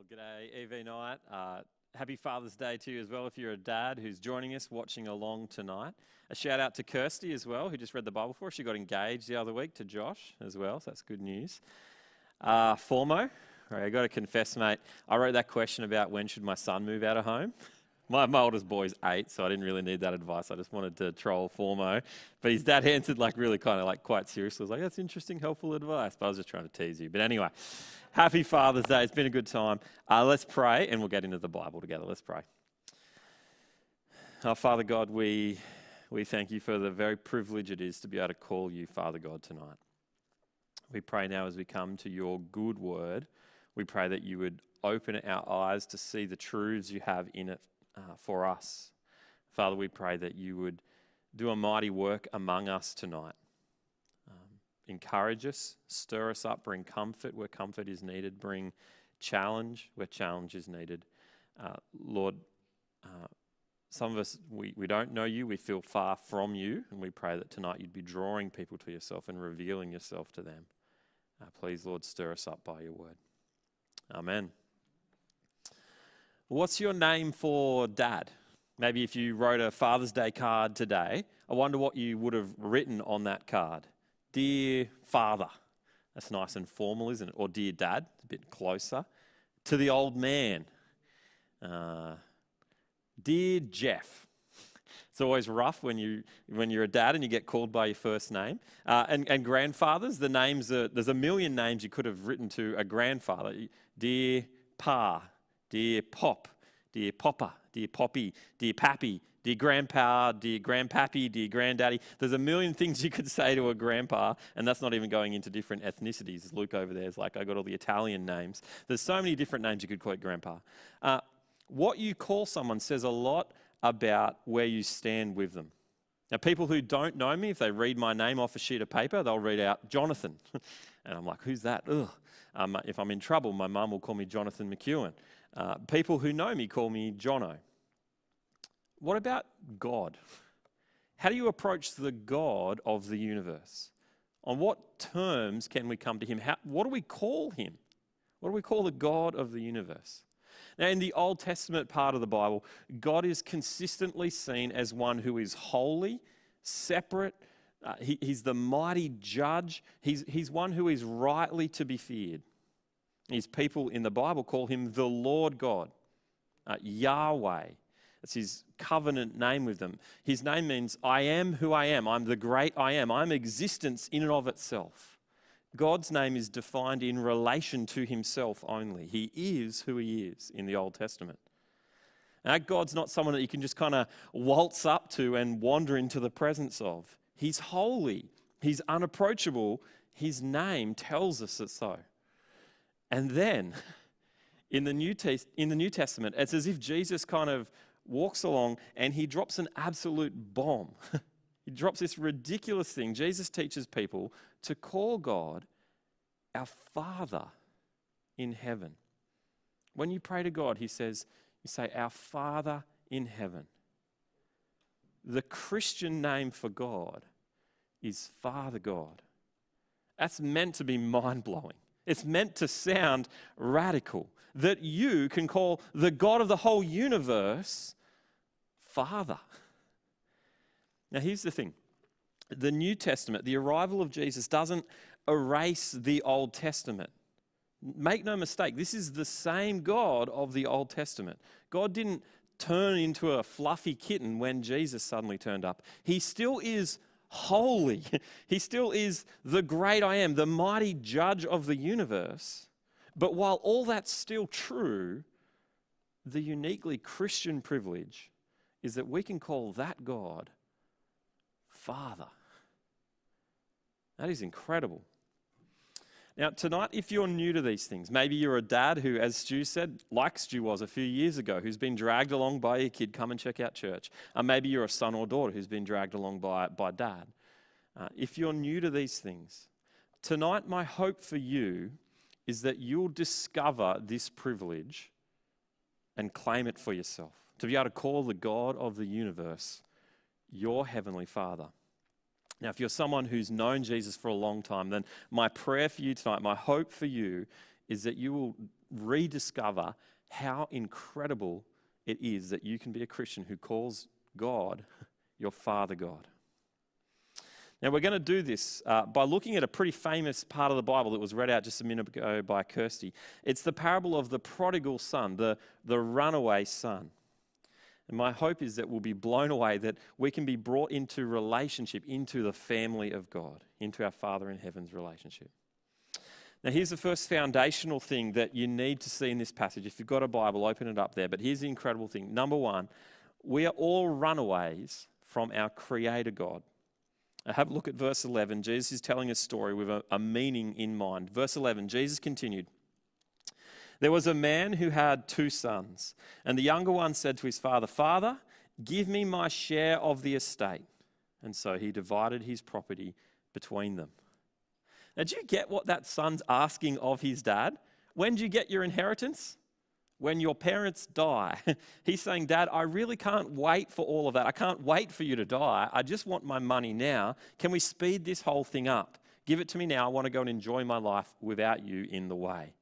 Well, g'day, EV night. Uh, happy Father's Day to you as well if you're a dad who's joining us, watching along tonight. A shout out to Kirsty as well, who just read the Bible for us. She got engaged the other week to Josh as well, so that's good news. Uh, Formo, right, I got to confess, mate, I wrote that question about when should my son move out of home. My, my oldest boy's eight, so I didn't really need that advice. I just wanted to troll Formo. But his dad answered like really kind of like quite seriously. I was like, that's interesting, helpful advice. But I was just trying to tease you. But anyway, happy Father's Day. It's been a good time. Uh, let's pray and we'll get into the Bible together. Let's pray. Our oh, Father God, we, we thank you for the very privilege it is to be able to call you Father God tonight. We pray now as we come to your good word, we pray that you would open our eyes to see the truths you have in it uh, for us. Father, we pray that you would do a mighty work among us tonight. Encourage us, stir us up, bring comfort where comfort is needed, bring challenge where challenge is needed. Uh, Lord, uh, some of us, we, we don't know you, we feel far from you, and we pray that tonight you'd be drawing people to yourself and revealing yourself to them. Uh, please, Lord, stir us up by your word. Amen. What's your name for dad? Maybe if you wrote a Father's Day card today, I wonder what you would have written on that card. Dear Father. That's nice and formal, isn't it? Or Dear Dad, a bit closer. To the old man. Uh, Dear Jeff. It's always rough when, you, when you're a dad and you get called by your first name. Uh, and, and grandfathers, the names are, there's a million names you could have written to a grandfather. Dear Pa, dear Pop, dear Popper, dear Poppy, dear Pappy, dear Grandpa, dear Grandpappy, dear Granddaddy. There's a million things you could say to a grandpa, and that's not even going into different ethnicities. Luke over there is like, I got all the Italian names. There's so many different names you could call grandpa. Uh, what you call someone says a lot about where you stand with them. Now, people who don't know me, if they read my name off a sheet of paper, they'll read out Jonathan. and I'm like, who's that? Ugh. Um, if I'm in trouble, my mum will call me Jonathan McEwen. Uh, people who know me call me Jono. What about God? How do you approach the God of the universe? On what terms can we come to him? How, what do we call him? What do we call the God of the universe? Now, in the Old Testament part of the Bible, God is consistently seen as one who is holy, separate. Uh, he, he's the mighty judge. He's, he's one who is rightly to be feared. His people in the Bible call him the Lord God, uh, Yahweh. It's his covenant name with them. His name means, I am who I am. I'm the great I am. I'm existence in and of itself. God's name is defined in relation to himself only. He is who he is in the Old Testament. Now, God's not someone that you can just kind of waltz up to and wander into the presence of. He's holy, He's unapproachable. His name tells us it so. And then in the New, in the New Testament, it's as if Jesus kind of walks along and he drops an absolute bomb. he drops this ridiculous thing. Jesus teaches people to call God our Father in heaven. When you pray to God, he says, you say, Our Father in heaven. The Christian name for God is Father God. That's meant to be mind blowing. It's meant to sound radical that you can call the God of the whole universe Father. Now, here's the thing the New Testament, the arrival of Jesus, doesn't erase the Old Testament. Make no mistake, this is the same God of the Old Testament. God didn't turn into a fluffy kitten when Jesus suddenly turned up. He still is holy. He still is the great I am, the mighty judge of the universe. But while all that's still true, the uniquely Christian privilege is that we can call that God Father. That is incredible. Now, tonight, if you're new to these things, maybe you're a dad who, as Stu said, like Stu was a few years ago, who's been dragged along by your kid, come and check out church. Uh, maybe you're a son or daughter who's been dragged along by, by dad. Uh, if you're new to these things, tonight, my hope for you is that you'll discover this privilege and claim it for yourself. To be able to call the God of the universe your Heavenly Father. Now, if you're someone who's known Jesus for a long time, then my prayer for you tonight, my hope for you, is that you will rediscover how incredible it is that you can be a Christian who calls God your Father God. Now, we're going to do this uh, by looking at a pretty famous part of the Bible that was read out just a minute ago by Kirsty. It's the parable of the prodigal son, the, the runaway son. And my hope is that we'll be blown away, that we can be brought into relationship, into the family of God, into our Father in heaven's relationship. Now, here's the first foundational thing that you need to see in this passage. If you've got a Bible, open it up there. But here's the incredible thing. Number one, we are all runaways from our Creator God. Now have a look at verse 11. Jesus is telling a story with a, a meaning in mind. Verse 11, Jesus continued. There was a man who had two sons, and the younger one said to his father, Father, give me my share of the estate. And so he divided his property between them. Now, do you get what that son's asking of his dad? When do you get your inheritance? When your parents die. He's saying, Dad, I really can't wait for all of that. I can't wait for you to die. I just want my money now. Can we speed this whole thing up? Give it to me now. I want to go and enjoy my life without you in the way.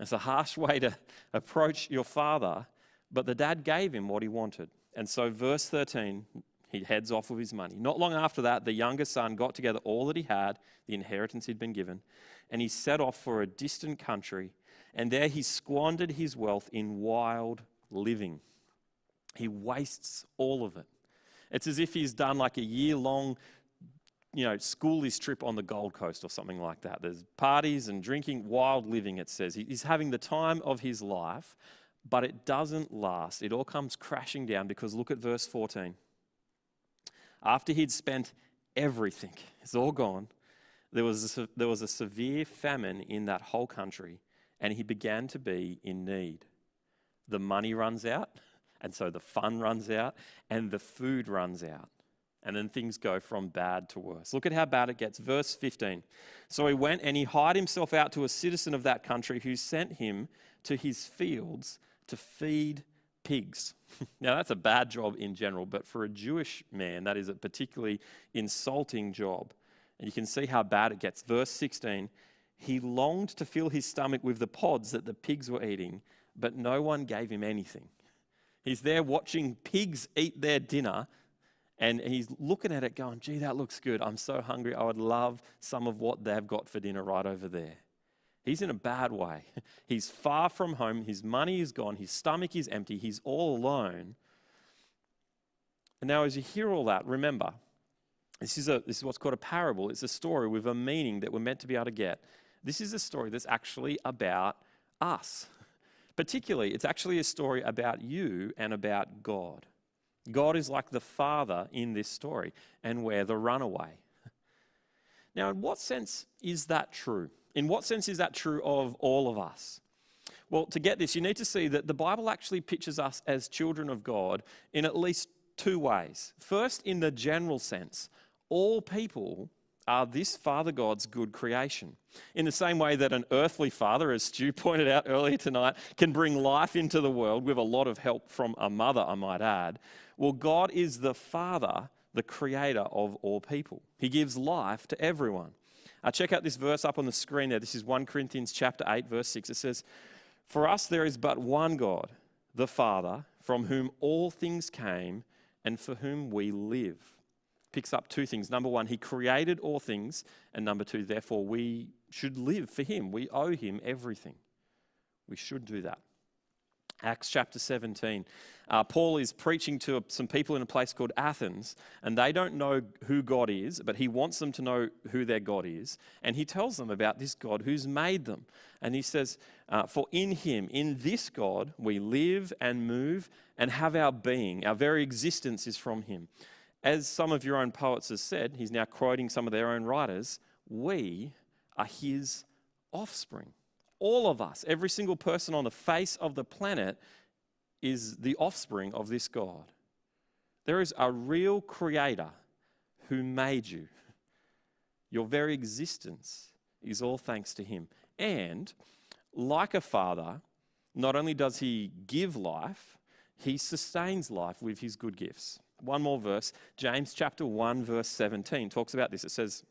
It's a harsh way to approach your father, but the dad gave him what he wanted. And so, verse 13, he heads off with his money. Not long after that, the younger son got together all that he had, the inheritance he'd been given, and he set off for a distant country. And there he squandered his wealth in wild living. He wastes all of it. It's as if he's done like a year long you know, schoolies trip on the Gold Coast or something like that. There's parties and drinking, wild living, it says. He's having the time of his life, but it doesn't last. It all comes crashing down because look at verse 14. After he'd spent everything, it's all gone, there was, a, there was a severe famine in that whole country, and he began to be in need. The money runs out, and so the fun runs out, and the food runs out. And then things go from bad to worse. Look at how bad it gets. Verse 15. So he went and he hired himself out to a citizen of that country who sent him to his fields to feed pigs. now, that's a bad job in general, but for a Jewish man, that is a particularly insulting job. And you can see how bad it gets. Verse 16 He longed to fill his stomach with the pods that the pigs were eating, but no one gave him anything. He's there watching pigs eat their dinner and he's looking at it going, gee, that looks good. I'm so hungry. I would love some of what they've got for dinner right over there. He's in a bad way. He's far from home. His money is gone. His stomach is empty. He's all alone. And now, as you hear all that, remember, this is, a, this is what's called a parable. It's a story with a meaning that we're meant to be able to get. This is a story that's actually about us. Particularly, it's actually a story about you and about God. God is like the father in this story, and we're the runaway. Now, in what sense is that true? In what sense is that true of all of us? Well, to get this, you need to see that the Bible actually pictures us as children of God in at least two ways. First, in the general sense, all people are this Father God's good creation. In the same way that an earthly father, as Stu pointed out earlier tonight, can bring life into the world with a lot of help from a mother, I might add. Well, God is the Father, the creator of all people. He gives life to everyone. Uh, check out this verse up on the screen there. This is 1 Corinthians chapter 8, verse 6. It says, For us there is but one God, the Father, from whom all things came and for whom we live picks up two things. Number one, he created all things. And number two, therefore, we should live for him. We owe him everything. We should do that. Acts chapter 17. Uh, Paul is preaching to some people in a place called Athens, and they don't know who God is, but he wants them to know who their God is. And he tells them about this God who's made them. And he says, uh, For in him, in this God, we live and move and have our being. Our very existence is from him as some of your own poets have said, he's now quoting some of their own writers, we are his offspring. All of us, every single person on the face of the planet, is the offspring of this God. There is a real creator who made you. Your very existence is all thanks to him. And like a father, not only does he give life, he sustains life with his good gifts. One more verse, James chapter 1, verse 17 talks about this. It says,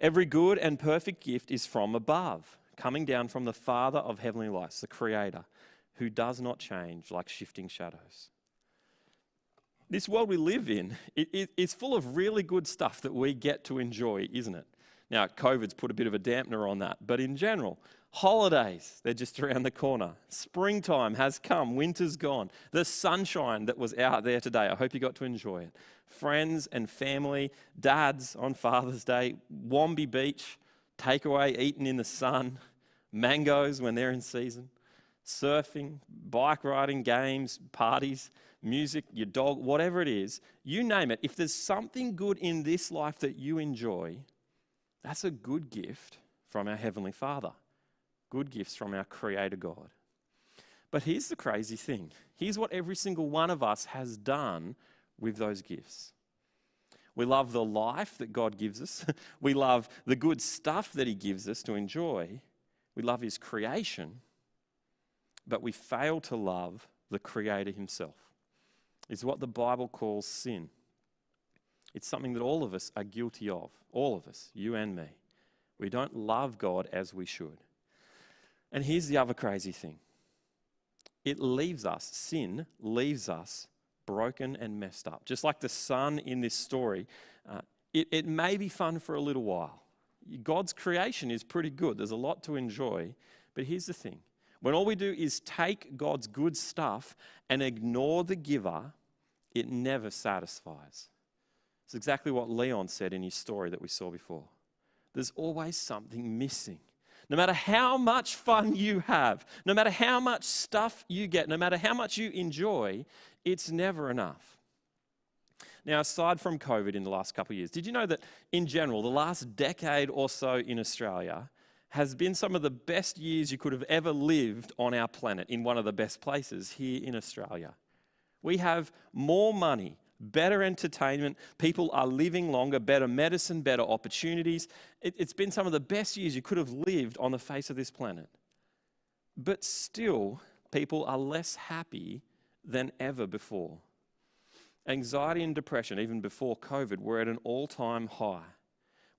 Every good and perfect gift is from above, coming down from the Father of heavenly lights, the Creator, who does not change like shifting shadows. This world we live in it, it, full of really good stuff that we get to enjoy, isn't it? Now, COVID's put a bit of a dampener on that, but in general, holidays, they're just around the corner. Springtime has come, winter's gone. The sunshine that was out there today, I hope you got to enjoy it. Friends and family, dads on Father's Day, Wombi Beach, takeaway eaten in the sun, mangoes when they're in season, surfing, bike riding, games, parties, music, your dog, whatever it is, you name it. If there's something good in this life that you enjoy, that's a good gift from our Heavenly Father. Good gifts from our Creator God. But here's the crazy thing here's what every single one of us has done with those gifts. We love the life that God gives us. we love the good stuff that He gives us to enjoy. We love His creation. But we fail to love the Creator Himself. It's what the Bible calls sin. It's something that all of us are guilty of. All of us, you and me. We don't love God as we should. And here's the other crazy thing it leaves us, sin leaves us broken and messed up. Just like the son in this story, uh, it, it may be fun for a little while. God's creation is pretty good, there's a lot to enjoy. But here's the thing when all we do is take God's good stuff and ignore the giver, it never satisfies. It's exactly what Leon said in his story that we saw before. There's always something missing. No matter how much fun you have, no matter how much stuff you get, no matter how much you enjoy, it's never enough. Now, aside from COVID in the last couple of years, did you know that in general, the last decade or so in Australia has been some of the best years you could have ever lived on our planet in one of the best places here in Australia? We have more money, better entertainment, people are living longer, better medicine, better opportunities. It, has been some of the best years you could have lived on the face of this planet. But still, people are less happy than ever before. Anxiety and depression, even before COVID, were at an all time high.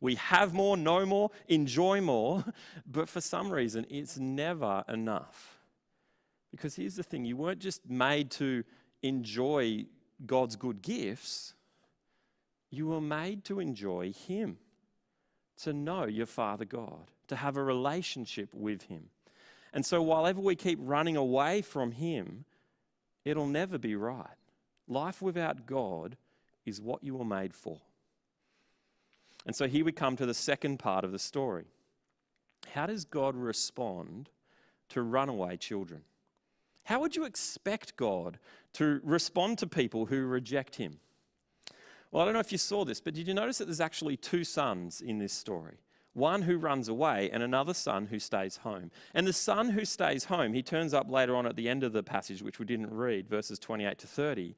We have more, know more, enjoy more, but for some reason, it's never enough. Because here's the thing you weren't just made to enjoy God's good gifts, you were made to enjoy Him, to know your Father God, to have a relationship with Him. And so, while ever we keep running away from Him, It'll never be right. Life without God is what you were made for. And so here we come to the second part of the story. How does God respond to runaway children? How would you expect God to respond to people who reject Him? Well, I don't know if you saw this, but did you notice that there's actually two sons in this story? one who runs away and another son who stays home. And the son who stays home, he turns up later on at the end of the passage, which we didn't read, verses 28 to 30.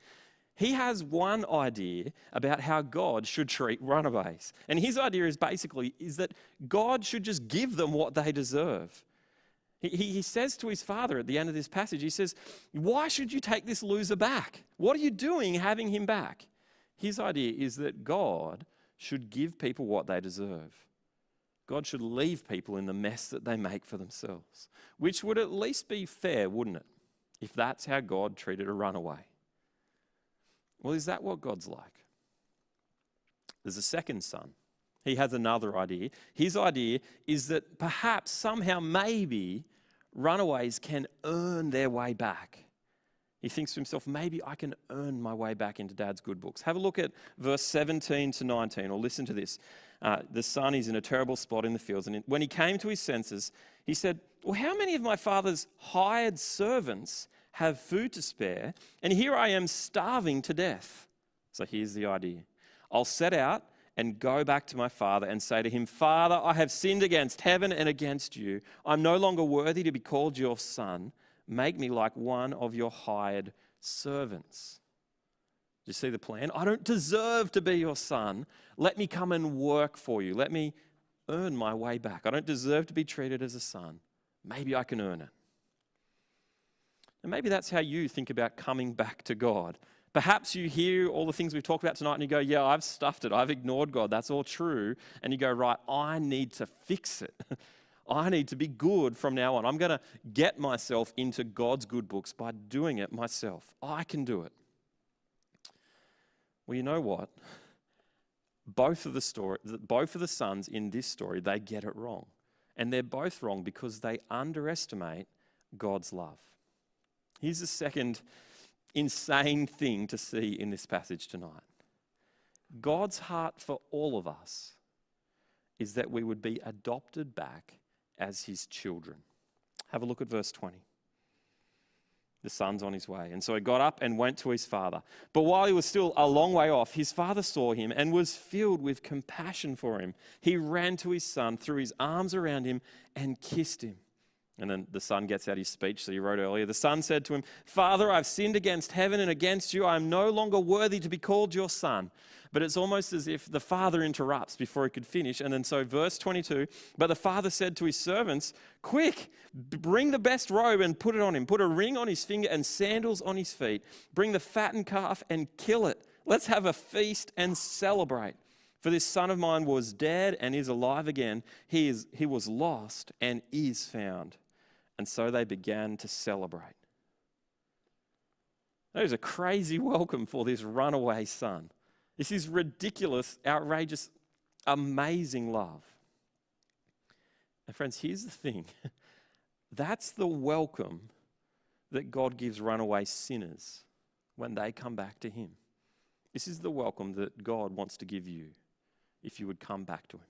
He has one idea about how God should treat runaways. And his idea is basically is that God should just give them what they deserve. He, he says to his father at the end of this passage, he says, Why should you take this loser back? What are you doing having him back? His idea is that God should give people what they deserve. God should leave people in the mess that they make for themselves, which would at least be fair, wouldn't it? If that's how God treated a runaway. Well, is that what God's like? There's a second son. He has another idea. His idea is that perhaps, somehow, maybe runaways can earn their way back. He thinks to himself, maybe I can earn my way back into dad's good books. Have a look at verse 17 to 19, or listen to this uh, the son is in a terrible spot in the fields. And when he came to his senses, he said, Well, how many of my father's hired servants have food to spare? And here I am starving to death. So here's the idea I'll set out and go back to my father and say to him, Father, I have sinned against heaven and against you. I'm no longer worthy to be called your son. Make me like one of your hired servants. Do you see the plan? I don't deserve to be your son. Let me come and work for you. Let me earn my way back. I don't deserve to be treated as a son. Maybe I can earn it. And maybe that's how you think about coming back to God. Perhaps you hear all the things we've talked about tonight and you go, Yeah, I've stuffed it. I've ignored God. That's all true. And you go, Right, I need to fix it. I need to be good from now on. I'm going to get myself into God's good books by doing it myself. I can do it. Well, you know what? Both of the story, both of the sons in this story, they get it wrong. And they're both wrong because they underestimate God's love. Here's the second insane thing to see in this passage tonight God's heart for all of us is that we would be adopted back as his children. Have a look at verse 20. The son's on his way. And so he got up and went to his father. But while he was still a long way off, his father saw him and was filled with compassion for him. He ran to his son, threw his arms around him, and kissed him. And then the son gets out his speech that he wrote earlier. The son said to him, Father, I've sinned against heaven and against you. I am no longer worthy to be called your son. But it's almost as if the father interrupts before he could finish. And then so, verse 22 But the father said to his servants, Quick, bring the best robe and put it on him. Put a ring on his finger and sandals on his feet. Bring the fattened calf and kill it. Let's have a feast and celebrate. For this son of mine was dead and is alive again. He, is, he was lost and is found. And so they began to celebrate. That is a crazy welcome for this runaway son. This is ridiculous, outrageous, amazing love. And, friends, here's the thing that's the welcome that God gives runaway sinners when they come back to Him. This is the welcome that God wants to give you if you would come back to Him.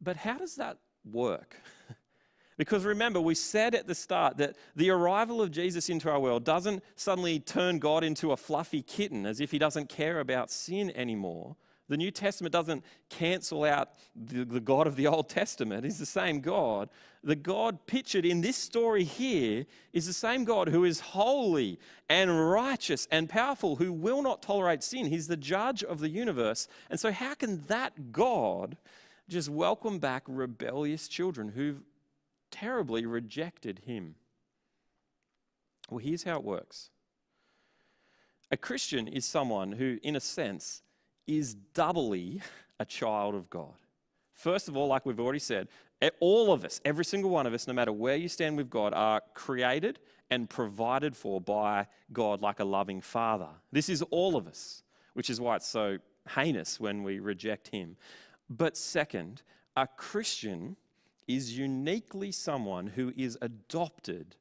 But how does that work? Because remember, we said at the start that the arrival of Jesus into our world doesn't suddenly turn God into a fluffy kitten as if he doesn't care about sin anymore. The New Testament doesn't cancel out the, the, God of the Old Testament. He's the same God. The God pictured in this story here is the same God who is holy and righteous and powerful, who will not tolerate sin. He's the judge of the universe. And so, how can that God just welcome back rebellious children who've terribly rejected him. Well, here's how it works a Christian is someone who, in a sense, is doubly a child of God. First of all, like we've already said, all of us, every single one of us, no matter where you stand with God, are created and provided for by God like a loving father. This is all of us, which is why it's so heinous when we reject Him. But second, a Christian is uniquely someone who is adopted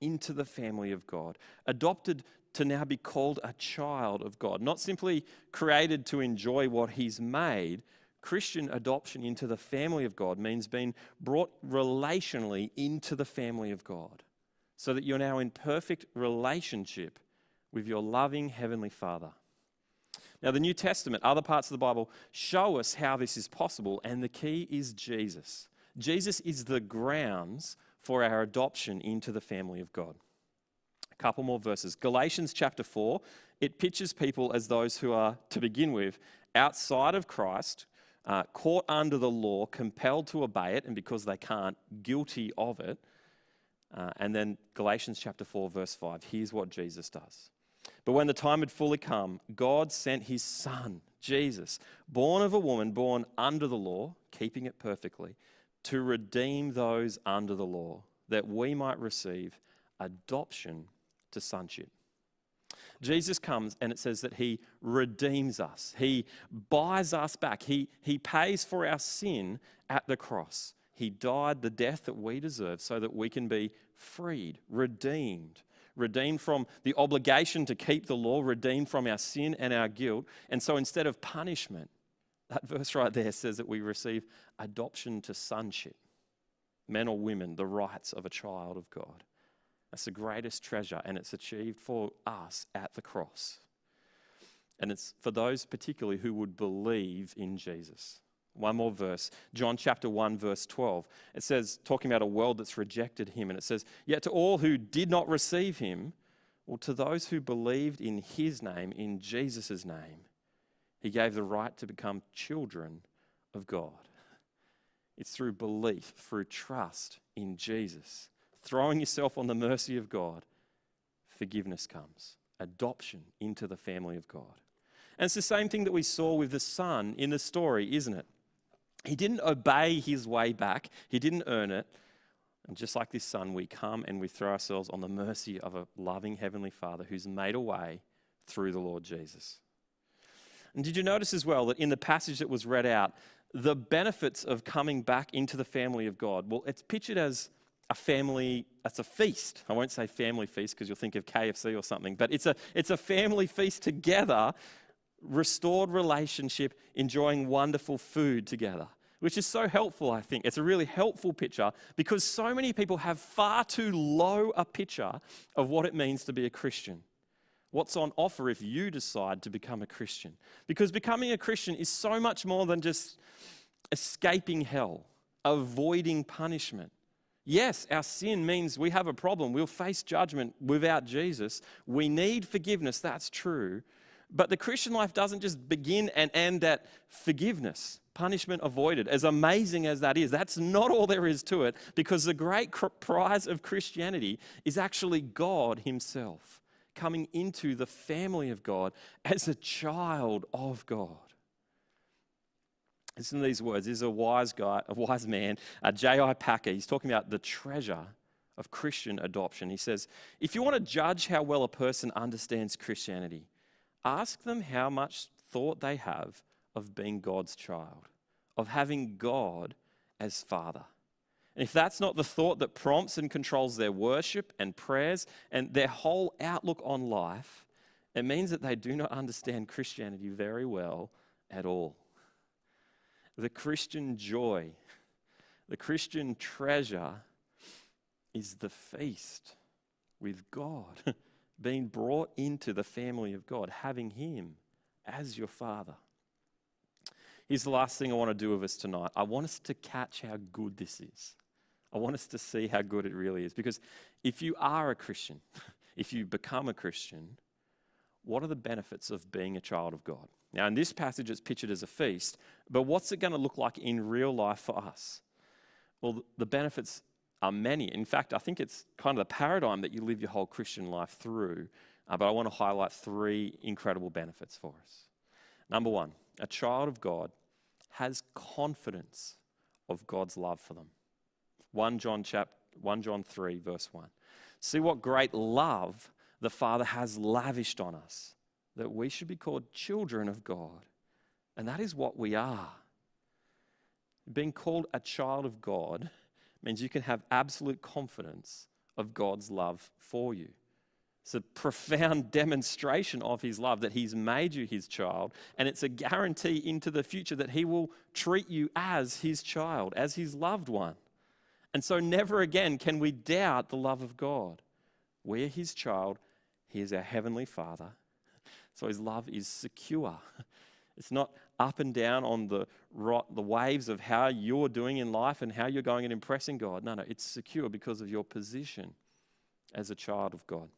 into the family of God, adopted to now be called a child of God, not simply created to enjoy what He's made. Christian adoption into the family of God means being brought relationally into the family of God, so that you're now in perfect relationship with your loving Heavenly Father. Now, the New Testament, other parts of the Bible, show us how this is possible, and the key is Jesus. Jesus is the grounds for our adoption into the family of God. A couple more verses. Galatians chapter 4, it pictures people as those who are, to begin with, outside of Christ, uh, caught under the law, compelled to obey it, and because they can't, guilty of it. Uh, and then Galatians chapter 4, verse 5, here's what Jesus does. But when the time had fully come, God sent his Son, Jesus, born of a woman, born under the law, keeping it perfectly to redeem those under the law, that we might receive adoption to sonship. Jesus comes and it says that he redeems us. He buys us back. He, he pays for our sin at the cross. He died the death that we deserve so that we can be freed, redeemed, redeemed from the obligation to keep the law, redeemed from our sin and our guilt. And so instead of punishment, that verse right there says that we receive adoption to sonship. Men or women, the rights of a child of God. That's the greatest treasure, and it's achieved for us at the cross. And it's for those particularly who would believe in Jesus. One more verse, John chapter 1, verse 12. It says, talking about a world that's rejected him, and it says, Yet to all who did not receive him, or to those who believed in his name, in Jesus' name, he gave the right to become children of God. It's through belief, through trust in Jesus, throwing yourself on the mercy of God, forgiveness comes, adoption into the family of God. And it's the same thing that we saw with the son in the story, isn't it? He didn't obey his way back, he didn't earn it. And just like this son, we come and we throw ourselves on the mercy of a loving Heavenly Father who's made a way through the Lord Jesus. And did you notice as well that in the passage that was read out, the benefits of coming back into the family of God? Well, it's pictured as a family, it's a feast. I won't say family feast because you'll think of KFC or something, but it's a, it's a family feast together, restored relationship, enjoying wonderful food together which is so helpful, I think. It's a really helpful picture because so many people have far too low a picture of what it means to be a Christian. What's on offer if you decide to become a Christian? Because becoming a Christian is so much more than just escaping hell, avoiding punishment. Yes, our sin means we have a problem. We'll face judgment without Jesus. We need forgiveness, that's true. But the Christian life doesn't just begin and end at forgiveness punishment avoided. As amazing as that is, that's not all there is to it because the great prize of Christianity is actually God Himself coming into the family of God as a child of God. Listen to these words. This is a wise guy, a wise man, uh, J.I. Packer. He's talking about the treasure of Christian adoption. He says, if you want to judge how well a person understands Christianity, ask them how much thought they have of being God's child, of having God as Father. And if that's not the thought that prompts and controls their worship and prayers and their whole outlook on life, it means that they do not understand Christianity very well at all. The Christian joy, the Christian treasure is the feast with God, being brought into the family of God, having Him as your Father. Here's the last thing I want to do with us tonight. I want us to catch how good this is. I want us to see how good it really is. Because if you are a Christian, if you become a Christian, what are the benefits of being a child of God? Now, in this passage, it's pictured as a feast, but what's it going to look like in real life for us? Well, the benefits are many. In fact, I think it's kind of the paradigm that you live your whole Christian life through. Uh, but I want to highlight three incredible benefits for us. Number one, a child of God has confidence of God's love for them. 1 John, chap, 1 John 3, verse 1. See what great love the Father has lavished on us, that we should be called children of God. And that is what we are. Being called a child of God means you can have absolute confidence of God's love for you. It's a profound demonstration of his love that he's made you his child, and it's a guarantee into the future that he will treat you as his child, as his loved one. And so, never again can we doubt the love of God. We're his child, he is our heavenly father. So, his love is secure. It's not up and down on the, the waves of how you're doing in life and how you're going and impressing God. No, no, it's secure because of your position as a child of God.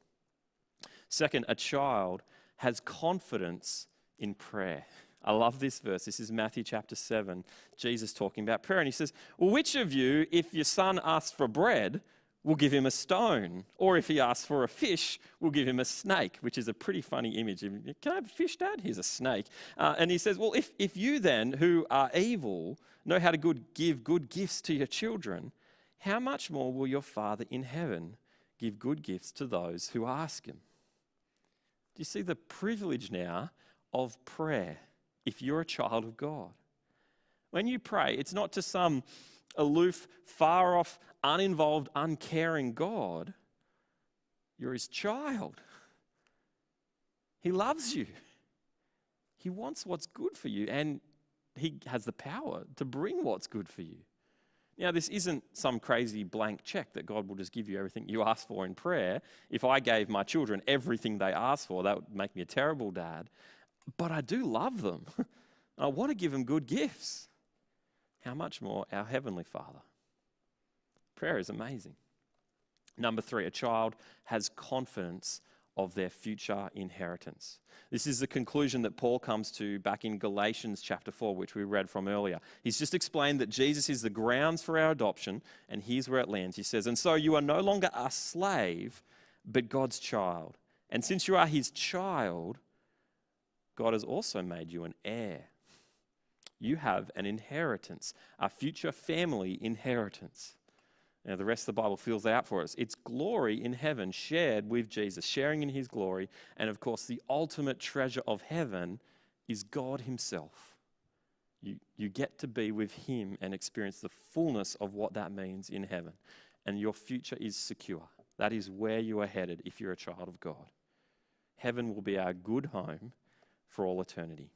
Second, a child has confidence in prayer. I love this verse. This is Matthew chapter 7. Jesus talking about prayer. And he says, Well, which of you, if your son asks for bread, will give him a stone? Or if he asks for a fish, will give him a snake, which is a pretty funny image. Can I have a fish, Dad? Here's a snake. Uh, and he says, Well, if, if you then, who are evil, know how to good, give good gifts to your children, how much more will your Father in heaven give good gifts to those who ask him? Do you see the privilege now of prayer if you're a child of God? When you pray, it's not to some aloof, far off, uninvolved, uncaring God. You're his child. He loves you. He wants what's good for you, and he has the power to bring what's good for you. Now, this isn't some crazy blank check that God will just give you everything you ask for in prayer. If I gave my children everything they asked for, that would make me a terrible dad. But I do love them. I want to give them good gifts. How much more our Heavenly Father? Prayer is amazing. Number three, a child has confidence of their future inheritance. This is the conclusion that Paul comes to back in Galatians chapter 4, which we read from earlier. He's just explained that Jesus is the grounds for our adoption, and here's where it lands. He says, And so you are no longer a slave, but God's child. And since you are his child, God has also made you an heir. You have an inheritance, a future family inheritance. Now, the rest of the Bible fills out for us. It's glory in heaven shared with Jesus, sharing in his glory. And of course, the ultimate treasure of heaven is God himself. You, you get to be with him and experience the fullness of what that means in heaven. And your future is secure. That is where you are headed if you're a child of God. Heaven will be our good home for all eternity.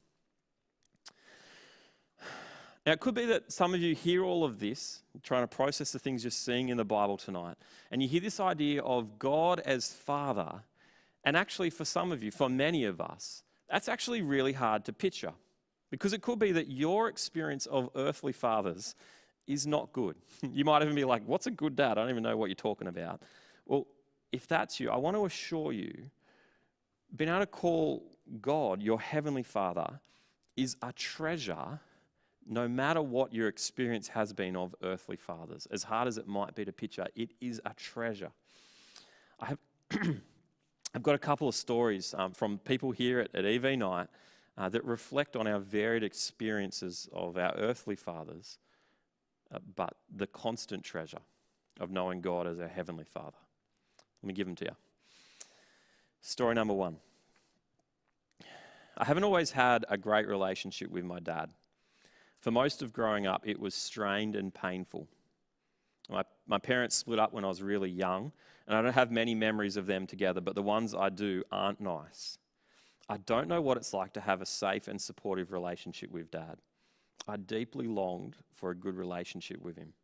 Now, it could be that some of you hear all of this, trying to process the things you're seeing in the Bible tonight, and you hear this idea of God as Father. And actually, for some of you, for many of us, that's actually really hard to picture because it could be that your experience of earthly fathers is not good. You might even be like, What's a good dad? I don't even know what you're talking about. Well, if that's you, I want to assure you being able to call God your heavenly Father is a treasure no matter what your experience has been of earthly fathers, as hard as it might be to picture, it is a treasure. I have I've got a couple of stories um, from people here at, at EV Night uh, that reflect on our varied experiences of our earthly fathers, uh, but the constant treasure of knowing God as our Heavenly Father. Let me give them to you. Story number one I haven't always had a great relationship with my dad. For most of growing up, it was strained and painful. My, my parents split up when I was really young, and I don't have many memories of them together, but the ones I do aren't nice. I don't know what it's like to have a safe and supportive relationship with dad. I deeply longed for a good relationship with him.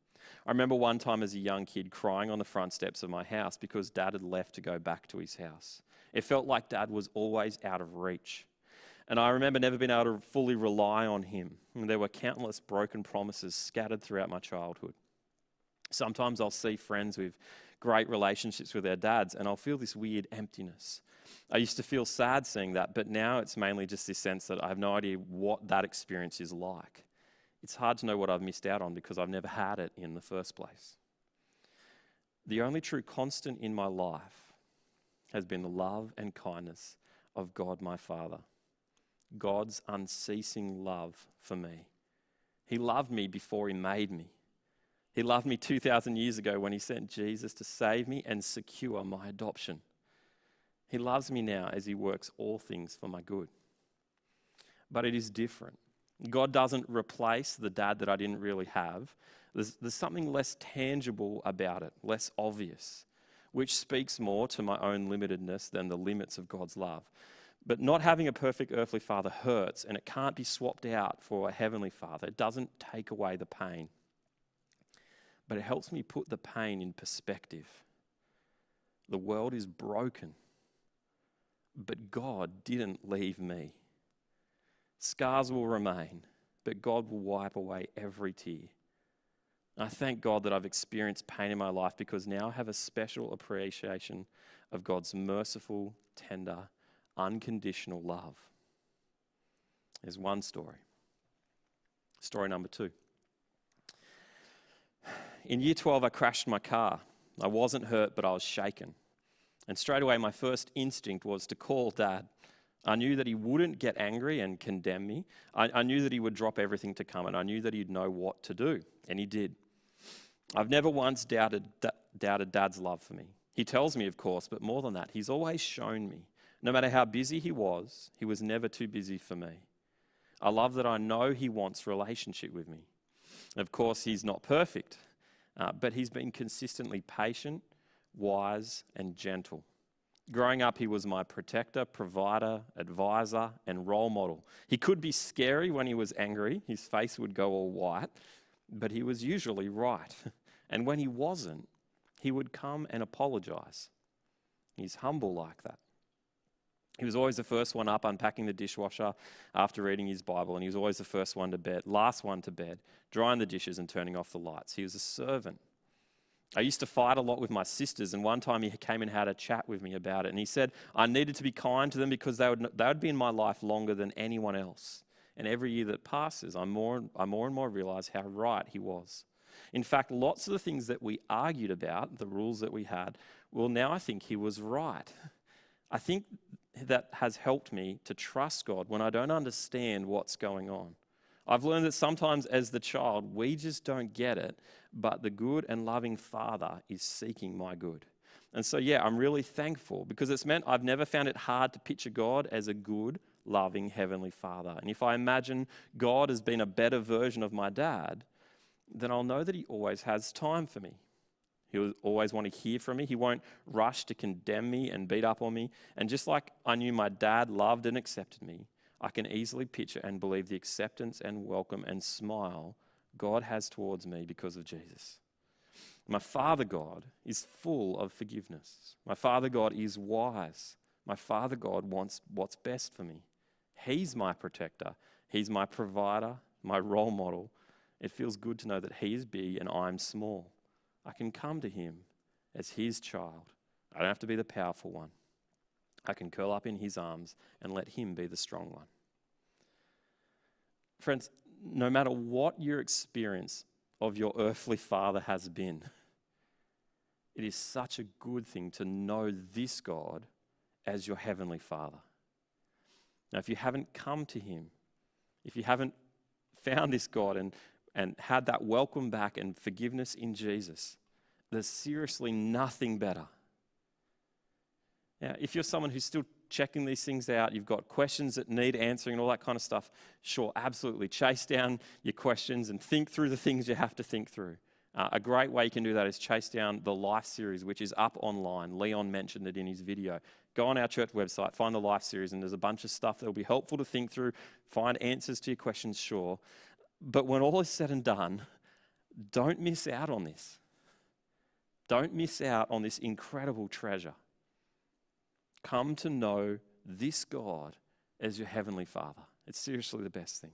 I remember one time as a young kid crying on the front steps of my house because dad had left to go back to his house. It felt like dad was always out of reach. And I remember never being able to fully rely on him. And there were countless broken promises scattered throughout my childhood. Sometimes I'll see friends with great relationships with their dads, and I'll feel this weird emptiness. I used to feel sad seeing that, but now it's mainly just this sense that I have no idea what that experience is like. It's hard to know what I've missed out on because I've never had it in the first place. The only true constant in my life has been the love and kindness of God my Father. God's unceasing love for me. He loved me before He made me. He loved me 2,000 years ago when He sent Jesus to save me and secure my adoption. He loves me now as He works all things for my good. But it is different. God doesn't replace the dad that I didn't really have. There's, there's something less tangible about it, less obvious, which speaks more to my own limitedness than the limits of God's love. But not having a perfect earthly father hurts, and it can't be swapped out for a heavenly father. It doesn't take away the pain, but it helps me put the pain in perspective. The world is broken, but God didn't leave me. Scars will remain, but God will wipe away every tear. I thank God that I've experienced pain in my life because now I have a special appreciation of God's merciful, tender, unconditional love. There's one story. Story number two. In year 12, I crashed my car. I wasn't hurt, but I was shaken. And straight away, my first instinct was to call dad. I knew that he wouldn't get angry and condemn me. I, I, knew that he would drop everything to come, and I knew that he'd know what to do, and he did. I've never once doubted, doubted dad's love for me. He tells me, of course, but more than that, he's always shown me no matter how busy he was, he was never too busy for me. I love that I know he wants relationship with me. Of course, he's not perfect, uh, but he's been consistently patient, wise, and gentle. Growing up, he was my protector, provider, advisor, and role model. He could be scary when he was angry, his face would go all white, but he was usually right. And when he wasn't, he would come and apologize. He's humble like that. He was always the first one up unpacking the dishwasher after reading his Bible, and he was always the first one to bed, last one to bed, drying the dishes and turning off the lights. He was a servant. I used to fight a lot with my sisters, and one time he came and had a chat with me about it. And he said I needed to be kind to them because they would, they would be in my life longer than anyone else. And every year that passes, I more, I more and more realize how right he was. In fact, lots of the things that we argued about, the rules that we had, well, now I think he was right. I think that has helped me to trust God when I don't understand what's going on. I've learned that sometimes as the child, we just don't get it, but the good and loving Father is seeking my good. And so, yeah, I'm really thankful because it's meant I've never found it hard to picture God as a good, loving Heavenly Father. And if I imagine God as being a better version of my dad, then I'll know that He always has time for me. He'll always want to hear from me. He won't rush to condemn me and beat up on me. And just like I knew my dad loved and accepted me, I can easily picture and believe the acceptance and welcome and smile God has towards me because of Jesus. My Father God is full of forgiveness. My Father God is wise. My Father God wants what's best for me. He's my protector, He's my provider, my role model. It feels good to know that He is big and I'm small. I can come to Him as His child. I don't have to be the powerful one. I can curl up in His arms and let Him be the strong one. Friends, no matter what your experience of your earthly father has been, it is such a good thing to know this God as your heavenly father. Now, if you haven't come to him, if you haven't found this God and, and had that welcome back and forgiveness in Jesus, there's seriously nothing better. Now, if you're someone who's still checking these things out, you've got questions that need answering and all that kind of stuff, sure, absolutely. Chase down your questions and think through the things you have to think through. Uh, a great way you can do that is chase down the Life series, which is up online. Leon mentioned it in his video. Go on our church website, find the Life series, and there's a bunch of stuff that will be helpful to think through, find answers to your questions, sure. But when all is said and done, don't miss out on this. Don't miss out on this incredible treasure. Come to know this God as your Heavenly Father. It's seriously the best thing.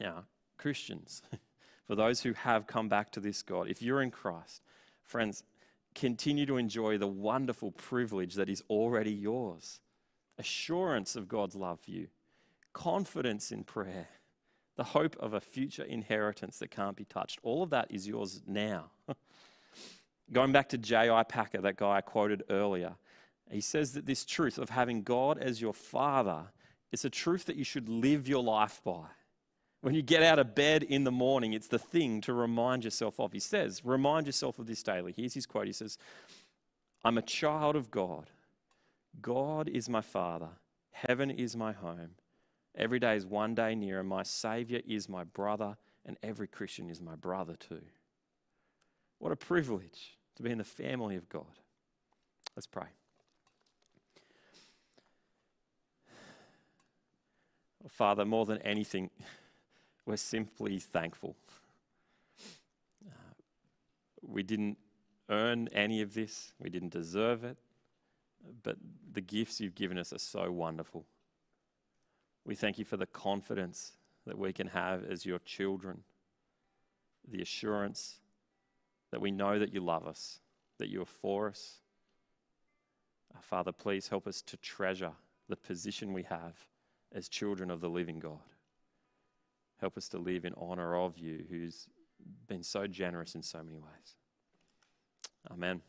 Now, Christians, for those who have come back to this God, if you're in Christ, friends, continue to enjoy the wonderful privilege that is already yours assurance of God's love for you, confidence in prayer, the hope of a future inheritance that can't be touched. All of that is yours now. Going back to J.I. Packer, that guy I quoted earlier, he says that this truth of having God as your father is a truth that you should live your life by. When you get out of bed in the morning, it's the thing to remind yourself of. He says, remind yourself of this daily. Here's his quote He says, I'm a child of God. God is my father. Heaven is my home. Every day is one day nearer. My Savior is my brother, and every Christian is my brother too. What a privilege to be in the family of God. Let's pray. Father, more than anything, we're simply thankful. Uh, we didn't earn any of this, we didn't deserve it, but the gifts you've given us are so wonderful. We thank you for the confidence that we can have as your children, the assurance that we know that you love us, that you are for us. Father, please help us to treasure the position we have as children of the living God. Help us to live in honor of you, who's been so generous in so many ways. Amen.